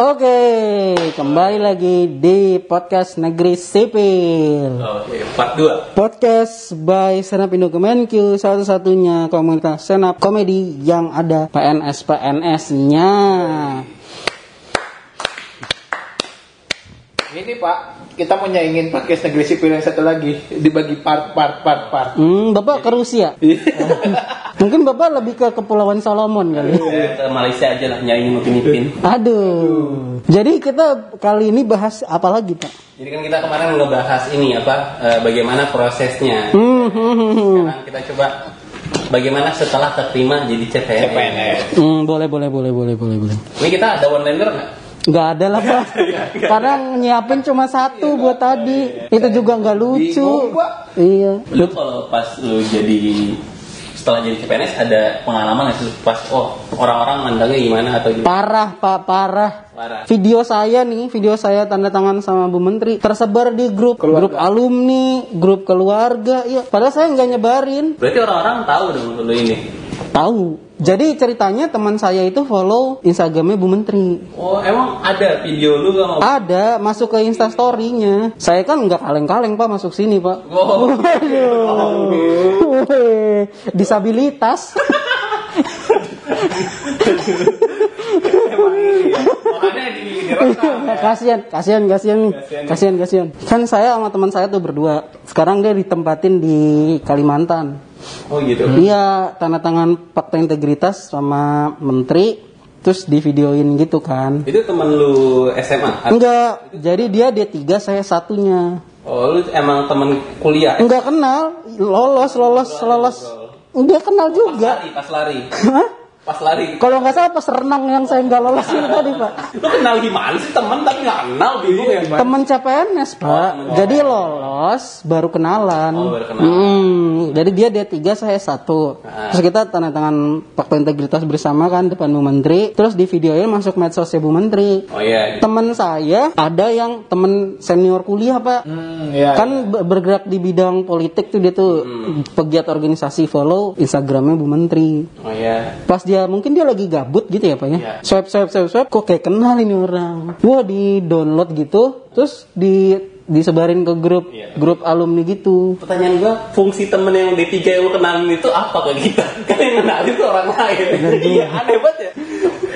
Oke, kembali lagi di podcast Negeri Sipil. Oke, part 2. Podcast by Senap Indo Kemenkyu, satu-satunya komunitas senap komedi yang ada PNS-PNS-nya. Ini Pak, kita mau nyaingin podcast negeri sipil yang satu lagi dibagi part part part part. Hmm, Bapak ke Rusia. Mungkin Bapak lebih ke Kepulauan Solomon kali. Ke Malaysia aja lah nyanyi Upin Ipin. Aduh. Jadi kita kali ini bahas apa lagi, Pak? Jadi kan kita kemarin ngebahas ini apa eh, bagaimana prosesnya. Hmm, hmm, hmm, hmm. Sekarang kita coba bagaimana setelah terima jadi CPNS. CPNS. Hmm, boleh, boleh, boleh, boleh, boleh, boleh. Ini kita ada one liner nggak? Nggak ada lah pak Karena nyiapin cuma satu buat tadi Itu juga nggak lucu Bingung. Iya Lu kalau pas lu jadi setelah jadi CPNS ada pengalaman nggak sih pas oh orang-orang mandangnya gimana atau gimana? Parah pak parah Parah. Video saya nih Video saya tanda tangan sama Bu Menteri Tersebar di grup Keluarga. Grup alumni Grup keluarga Iya Padahal saya nggak nyebarin Berarti orang-orang tahu dong lu ini. Tahu Jadi ceritanya teman saya itu follow Instagramnya Bu Menteri Oh emang ada video lu gak mau? Ada masuk ke instastorynya Saya kan nggak kaleng-kaleng pak masuk sini pak Oh. Waduh. Weh, disabilitas. Kasihan, kasihan, kasihan nih. Kasihan, kasihan. Kan saya sama teman saya tuh berdua. Sekarang dia ditempatin di Kalimantan. Oh gitu. Iya, tanda tangan fakta integritas sama menteri. Terus di videoin gitu kan. Itu temen lu SMA? Enggak, jadi dia D3 saya satunya. Oh, lu emang temen kuliah? Enggak kenal, lolos, lolos, lolos. Enggak kenal Pas juga. lari, pas lari. Pas lari. Kalau nggak salah pas renang yang saya nggak lolos itu tadi pak. Lu kenal gimana sih temen tapi nggak kenal bingung ya? Temen CPNS pak, temen jadi lolos baru kenalan. Oh, baru kenalan. Hmm, jadi dia D3 saya satu. Ah. Terus kita tanda tangan fakta integritas bersama kan depan Bu Menteri. Terus di videonya masuk medsosnya Bu Menteri. Oh iya. Temen saya ada yang temen senior kuliah pak. Hmm, ya. kan ber- bergerak di bidang politik tuh dia tuh Hmm. pegiat organisasi follow Instagramnya Bu Menteri. Oh iya. Pas dia mungkin dia lagi gabut gitu ya pak ya. Iya. Swipe swipe swipe swipe kok kayak kenal ini orang. Wah di download gitu, terus di disebarin ke grup Iya. grup alumni gitu. Pertanyaan gua, fungsi temen yang D3 yang lu kenalin itu apa ke kita? Kan yang kenalin itu orang lain. Iya, aneh banget ya.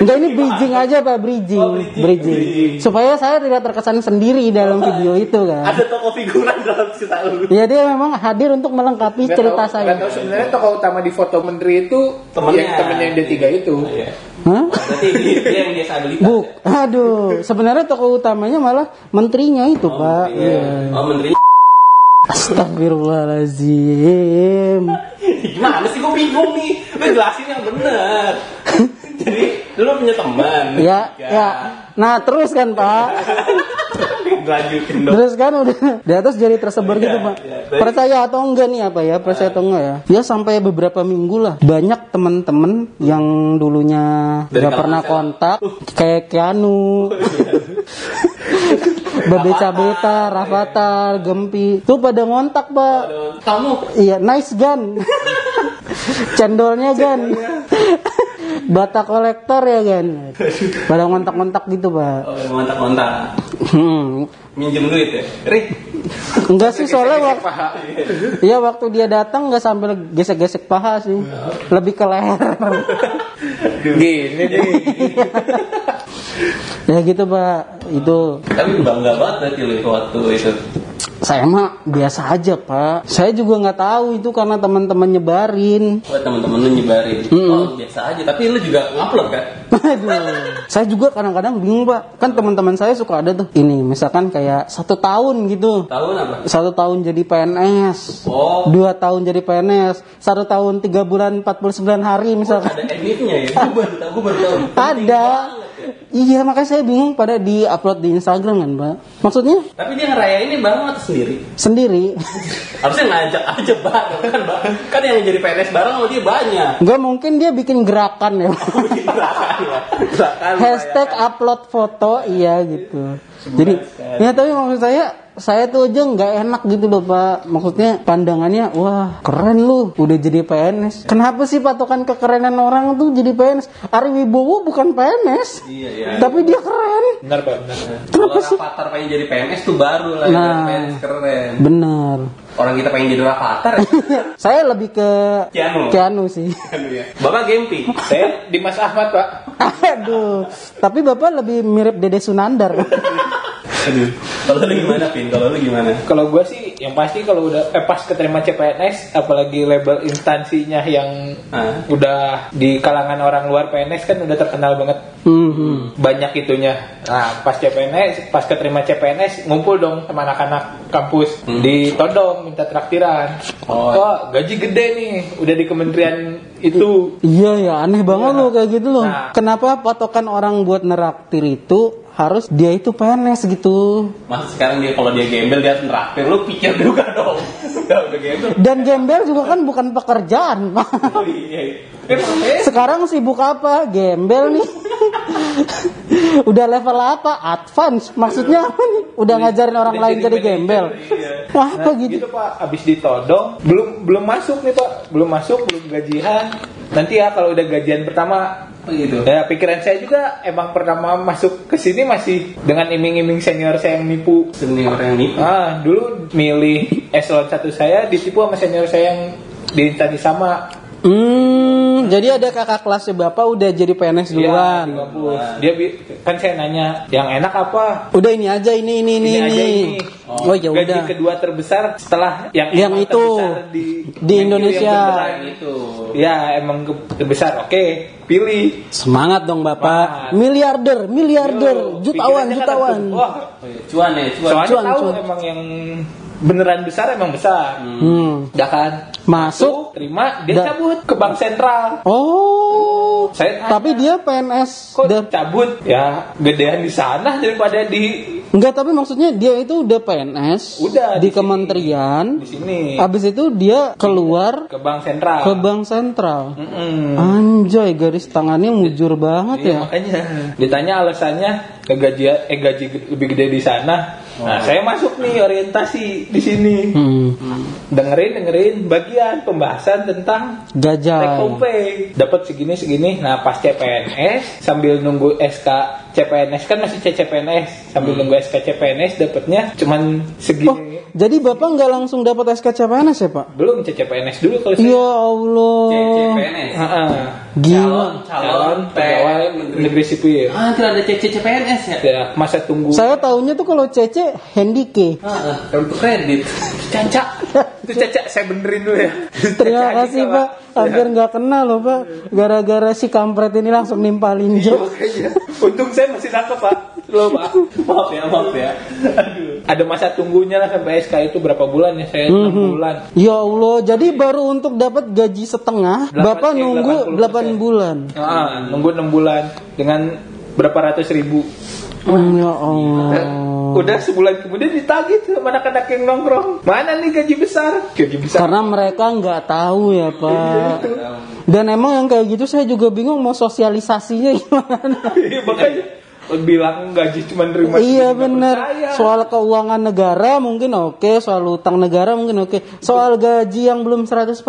Enggak ini bridging aja pak bridging. Oh, bridging. bridging, Bridging. supaya saya tidak terkesan sendiri dalam video itu kan. Ada toko figuran dalam cerita lu. Ya dia memang hadir untuk melengkapi Nggak cerita tahu- saya. tahu sebenarnya tokoh utama di foto menteri itu Temennya. yang temennya yang D3 itu. Iya. Hah? Berarti dia, yang disabilitas. Buk, ya? aduh, sebenarnya tokoh utamanya malah menterinya itu pak. Iya. Iya. Oh, menteri. Astagfirullahaladzim. Gimana sih gue bingung nih? Lu jelasin yang bener. Dulu punya teman. Ya, Tiga. ya. Nah terus kan pak, Lanjutin dong. terus kan udah di atas jadi tersebar gitu pak. iya. Percaya atau enggak nih apa ya? Percaya atau enggak ya? Ya sampai beberapa minggu lah. Banyak temen-temen yang dulunya Dari gak pernah kontak, kayak Keanu, Bebeca Beta, Rafathar, Gempi, tuh pada ngontak pak. Kamu Iya, nice gun. Cendolnya gan. Bata kolektor ya gan. Pada ngontak-ngontak gitu, Pak. oh, montak-montak. Hmm. Minjem duit ya? Rik. Enggak sih soalnya waktu. Iya waktu dia datang nggak sambil gesek-gesek paha sih, lebih ke leher. Gini ya gitu pak, itu Tapi bangga banget berarti waktu itu. Saya mah biasa aja pak. Saya juga nggak tahu itu karena teman-teman nyebarin. Buat temen-temen lu nyebarin. Oh biasa aja. Tapi lu juga ngupload kan? Saya juga kadang-kadang bingung pak. Kan teman-teman saya suka ada tuh. Ini misalkan kayak satu tahun gitu. Tahun apa? Satu tahun jadi PNS. Oh. Dua tahun jadi PNS. Satu tahun tiga bulan 49 hari misalkan. Ada editnya ya? Gue baru tahu, gue baru tahu. Ada. Iya makanya saya bingung pada di upload di Instagram kan pak. Maksudnya Tapi dia ngerayainnya bareng atau sendiri? sendiri. Harusnya ngajak aja bareng kan, Bang. Kan yang jadi PNS bareng sama dia banyak. Enggak mungkin dia bikin gerakan ya. Bikin. Gerakan Hashtag upload foto iya gitu. Jadi ya tapi maksud saya saya tuh aja nggak enak gitu loh pak. Maksudnya pandangannya wah keren lu udah jadi PNS. Kenapa sih patokan kekerenan orang tuh jadi PNS? Ari Wibowo bukan PNS. Iya, iya. Tapi dia keren. Benar pak, benar. Kalau Rafathar pengen jadi PNS tuh baru lah Nah. PNS keren. Benar. Orang kita pengen jadi Rafathar ya. saya lebih ke Keanu. Keanu sih. Kan ya. Bapak Gempi. Saya Dimas Ahmad pak. Aduh. Tapi bapak lebih mirip Dede Sunandar. Aduh. Kalau lu gimana, Pin? Kalau lu gimana? Kalau gue sih yang pasti kalau udah eh, pas keterima CPNS, apalagi label instansinya yang Ah. udah di kalangan orang luar PNS kan udah terkenal banget Hmm. banyak itunya. Nah pas CPNS, pas keterima CPNS ngumpul dong sama anak-anak kampus ditodong minta traktiran. Oh. Wah gaji gede nih, udah di kementerian itu. Iya ya, aneh banget loh kayak gitu loh. Nah. Kenapa patokan orang buat neraktir itu harus dia itu PNS gitu? Masa sekarang dia kalau dia gembel dia neraktir lu pikir juga dong. udah udah gembel. Dan gembel juga kan bukan pekerjaan. Oh iya. Eh, makanya Sekarang sibuk apa? Gembel nih. Udah level apa? Advance. Maksudnya apa nih? Udah ngajarin orang lain jadi gembel. Iya. Wah, apa Nah, gitu? gitu pak, abis ditodong, belum belum masuk nih pak, belum masuk, belum gajian. Nanti ya kalau udah gajian pertama, gitu. ya pikiran saya juga emang pertama masuk ke sini masih dengan iming-iming senior saya yang nipu. Senior yang nipu. Ah, dulu milih eselon satu saya ditipu sama senior saya yang di instansi sama. Hmm, jadi ada kakak kelasnya bapak udah jadi PNS Iya, duluan. kampus. Dia kan saya nanya, yang enak apa? Udah ini aja ini ini ini. Ini aja ini. ini. Oh, ya Gaji udah. kedua terbesar setelah yang Yang itu. di, Di yang Indonesia. Nah, itu. Ya emang terbesar. Oke, pilih. Semangat dong bapak. Semangat. Miliarder, miliarder, Yo, jutawan, kan jutawan. langsung, Wah, Oh, iya. Cuan ya, cuan. soalnya Cuan, tahu cuan. emang yang beneran besar emang besar. Hmm. Udah kan? Masuk. terima, dia Da- cabut ke bank sentral. Oh. Saya tanya, Tapi dia PNS. kok cabut? Ya, gedean di sana daripada di Enggak, tapi maksudnya dia itu udah PNS. Udah, di, di sini. kementerian. di sini Habis itu dia keluar ke bank sentral. ke bank sentral. Mm-mm. Anjay, garis tangannya mujur banget Iya ya. makanya ditanya alasannya ke gaji eh gaji lebih gede di sana. Nah saya masuk nih orientasi di sini. Hmm. Dengerin dengerin bagian pembahasan tentang pay. Dapat segini segini. Nah pas CPNS sambil nunggu SK CPNS kan masih CCPNS sambil nunggu SK CPNS dapatnya cuman Oh, segini. Jadi bapak nggak langsung dapat SKCPNS ya pak? Belum CCPNS dulu kalau saya. Ya Allah. CCPNS. Heeh. Gila. Calon, Calon pegawai negeri sipil. Ah, itu ada CCPNS ya? Ya, masa tunggu. Saya tahunya tuh kalau CC handike. Ah, kartu kredit. Caca. Itu Caca saya benerin dulu ya. Terima Caca kasih juga, pak. Hampir nggak kenal loh pak. Gara-gara si kampret ini langsung nimpalin Iya, jok. makanya. Untung saya masih nangkep pak. Loh pak. maaf ya, maaf ya. Aduh. Ada masa tunggunya lah sampai SK itu berapa bulan ya? Saya enam bulan. Ya Allah, jadi baru untuk dapat gaji setengah, Delapan- bapak eh, nunggu 8 80%. bulan. Ah, nunggu enam bulan dengan berapa ratus ribu. Hmm, ya Allah. Udah sebulan kemudian ditagih tuh sama anak-anak yang nongkrong. Mana nih gaji besar? Gaji besar. Karena mereka nggak tahu ya pak. Dan emang yang kayak gitu saya juga bingung mau sosialisasinya gimana. Iya, makanya bilang gaji cuma nerima iya bener. percaya. Soal keuangan negara mungkin oke, soal utang negara mungkin oke. Soal gaji yang belum 100%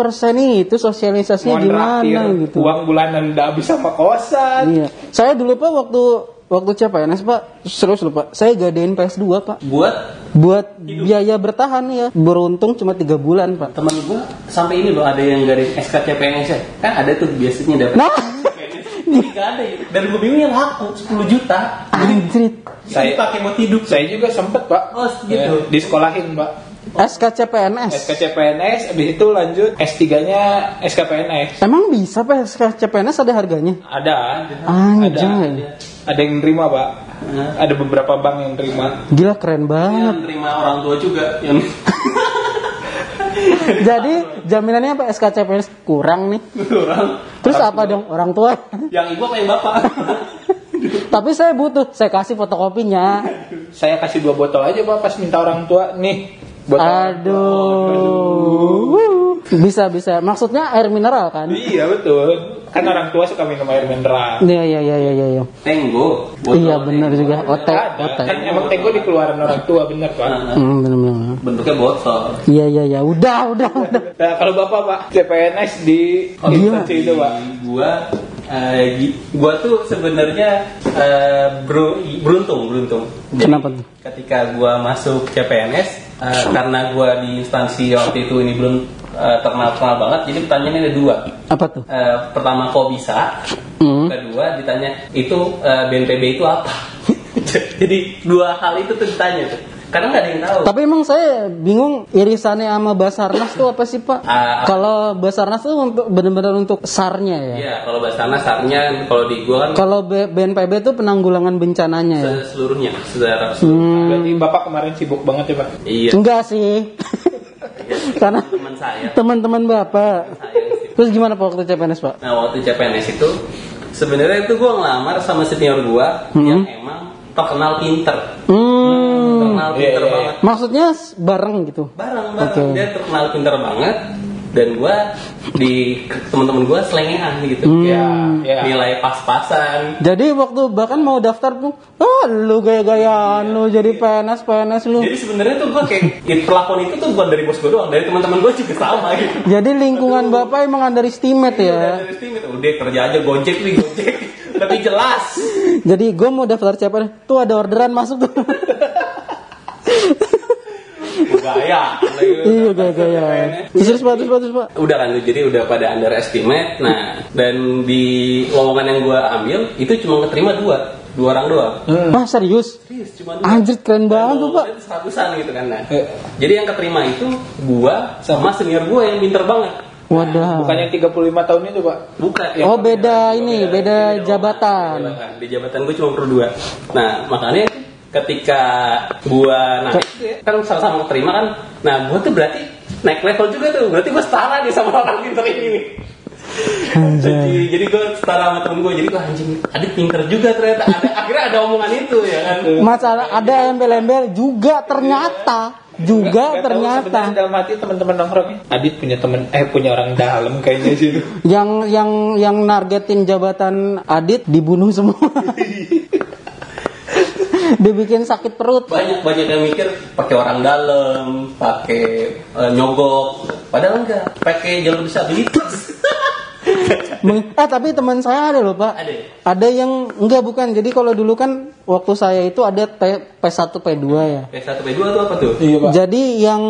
itu sosialisasinya Mau gimana gitu. Uang bulanan udah habis sama kosan. Iya. Saya dulu pak waktu waktu CPNS pak serius loh pak. Saya gadein PS2 pak. Buat Buat biaya bertahan ya. Beruntung cuma tiga bulan pak. teman gua sampai ini loh ada yang garis SKCPNS ya. Kan ada tuh biasanya dapat. Nah, gak ada ya. Dan gue bingung yang laku 10 juta. anjrit. Saya pakai buat hidup. Saya juga sempet pak. Oh, gitu. Ya, disekolahin pak. SKCPNS. SKCPNS, habis itu lanjut S3-nya SKPNS. Emang bisa pak SKCPNS ada harganya? Ada. Anjay. Ada. Ada yang nerima pak. Ada beberapa bank yang terima. Gila keren banget. Yang terima orang tua juga yang Jadi jaminannya apa SKCPNS kurang nih. orang Terus apa dong orang tua? yang ibu apa yang bapak Tapi saya butuh, saya kasih fotokopinya. Saya kasih dua botol aja pak pas minta orang tua nih. Botol. Aduh. Bisa bisa. Maksudnya air mineral kan? Iya betul. Kan orang tua suka minum air mineral. Iya iya iya iya iya. Tenggo. Iya benar juga. Otek Ada. otek. Kan emang tenggo dikeluaran orang tua bener pak. Hmm, benar benar. Bentuknya botol. Iya iya iya. Udah udah udah. Nah kalau bapak pak CPNS di Oh, instansi itu pak. Gua eh, gi- gua tuh sebenarnya eh, bro- beruntung beruntung. Jadi, Kenapa tuh? Ketika gua masuk CPNS eh, karena gua di instansi waktu itu ini belum eh, terkenal-terkenal banget, jadi pertanyaannya ada dua. Apa tuh? Eh, pertama kok bisa? Hmm. Kedua ditanya itu eh, BNPB itu apa? jadi dua hal itu tuh ditanya tuh. Karena nggak ada yang tahu. Tapi emang saya bingung irisannya sama Basarnas tuh apa sih Pak? Ah, Kalau Basarnas tuh untuk benar-benar untuk SAR-nya ya. Iya, kalau Basarnas sarnya kalau di gua kan Kalau BNPB tuh penanggulangan bencananya ya. seluruhnya secara keseluruhan. Berarti bapak kemarin sibuk banget ya pak. Iya, Enggak sih. Karena teman saya. teman-teman Bapak. Saya. Terus gimana Pak waktu CPNS Pak? Nah, waktu CPNS itu sebenarnya itu gua ngelamar sama senior gua yang emang terkenal pinter. Hmm. Terkenal Iya, pinter iya, banget. Maksudnya bareng gitu. Bareng, bareng. Oke. Dia terkenal pinter banget dan gua di teman-teman gua selengean gitu. Hmm. Ya, ya. Nilai pas-pasan. Jadi waktu bahkan mau daftar tuh, oh lu gaya-gayaan lu jadi PNS PNS lu. Jadi sebenarnya tuh gua kayak ya, perlakuan itu tuh bukan dari bos gua doang, dari teman-teman gua juga sama gitu. Jadi lingkungan Bapak emang underestimate Udah ya. dari Steam itu, udah kerja aja gojek nih gojek lebih jelas. Jadi gue mau daftar CPNS, tuh ada orderan masuk tuh. Gaya. iya gaya-gaya. Terus Pak, terus Pak, terus Pak. Udah kan tuh, jadi udah pada underestimate. Nah, dan di lowongan yang gua ambil itu cuma keterima dua, dua orang doang. Ah serius? Serius, cuma dua. Anjir keren banget tuh Pak. Seratusan gitu kan. Nah, Eh. jadi yang keterima itu gua sama senior gua yang pinter banget. Wadah. Bukan yang 35 tahun itu pak. Bukan. Oh beda ini, beda jabatan. Jabatan. Di jabatan gue cuma perlu dua. Nah, makanya ketika gua naik ya, kan sama-sama terima kan. Nah, gua tuh berarti naik level juga tuh. Berarti gua setara nih sama orang pinter ini nih. jadi jadi gue setara sama temen gue jadi gue anjing adik pinter juga ternyata ada, akhirnya ada omongan itu ya kan Masalah ada embel-embel juga ternyata juga Nggak tahu ternyata dalam hati teman-teman nongkrongnya. Adit punya temen, eh punya orang dalam kayaknya sih. yang yang yang nargetin jabatan Adit dibunuh semua. Dibikin sakit perut. banyak banyak yang mikir pakai orang dalam pakai eh, nyogok padahal enggak pakai jalur disabilitas Meng- eh tapi teman saya ada loh pak. ada? Ada yang enggak bukan. Jadi kalau dulu kan waktu saya itu ada T- P1 P2 ya. P1 P2 tuh apa tuh Iya pak. Jadi yang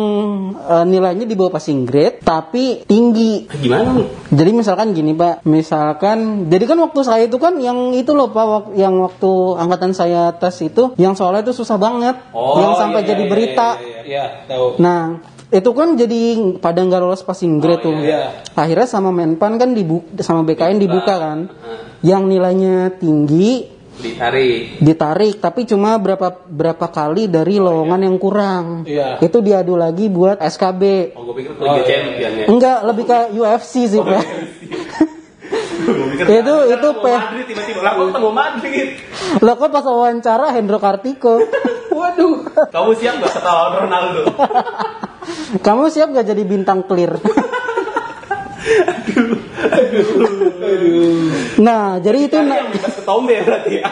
eh, nilainya di bawah passing grade tapi tinggi. gimana Jadi misalkan gini pak, misalkan, jadi kan waktu saya itu kan yang itu loh pak, wak- yang waktu angkatan saya tes itu, yang soalnya itu susah banget, Oh, yang sampai iya, jadi iya, berita. iya, iya. Iya tahu. Nah, itu kan jadi pada nggak lolos passing grade Oh, tuh. iya. Akhirnya sama Menpan kan dibuka, sama BKN dibuka kan, yang nilainya tinggi ditarik ditarik, tapi cuma berapa berapa kali dari lowongan yang kurang. Iya. Itu diadu lagi buat SKB. oh gue pikir Oh, Liga iya, Champion ya Enggak, lebih ke UFC sih pak. Gua pikir Itu itu ketemu pe Madrid tiba-tiba lah kok ketemu Madrid Lo kok pas wawancara Hendro Kartiko Waduh. kamu siap gak ketawa Ronaldo Kamu siap gak jadi bintang clear? Nah jadi itu Tadi na- ketombe berarti ya.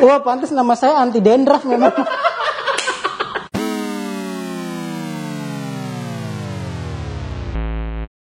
Wah pantas nama saya anti dendraf memang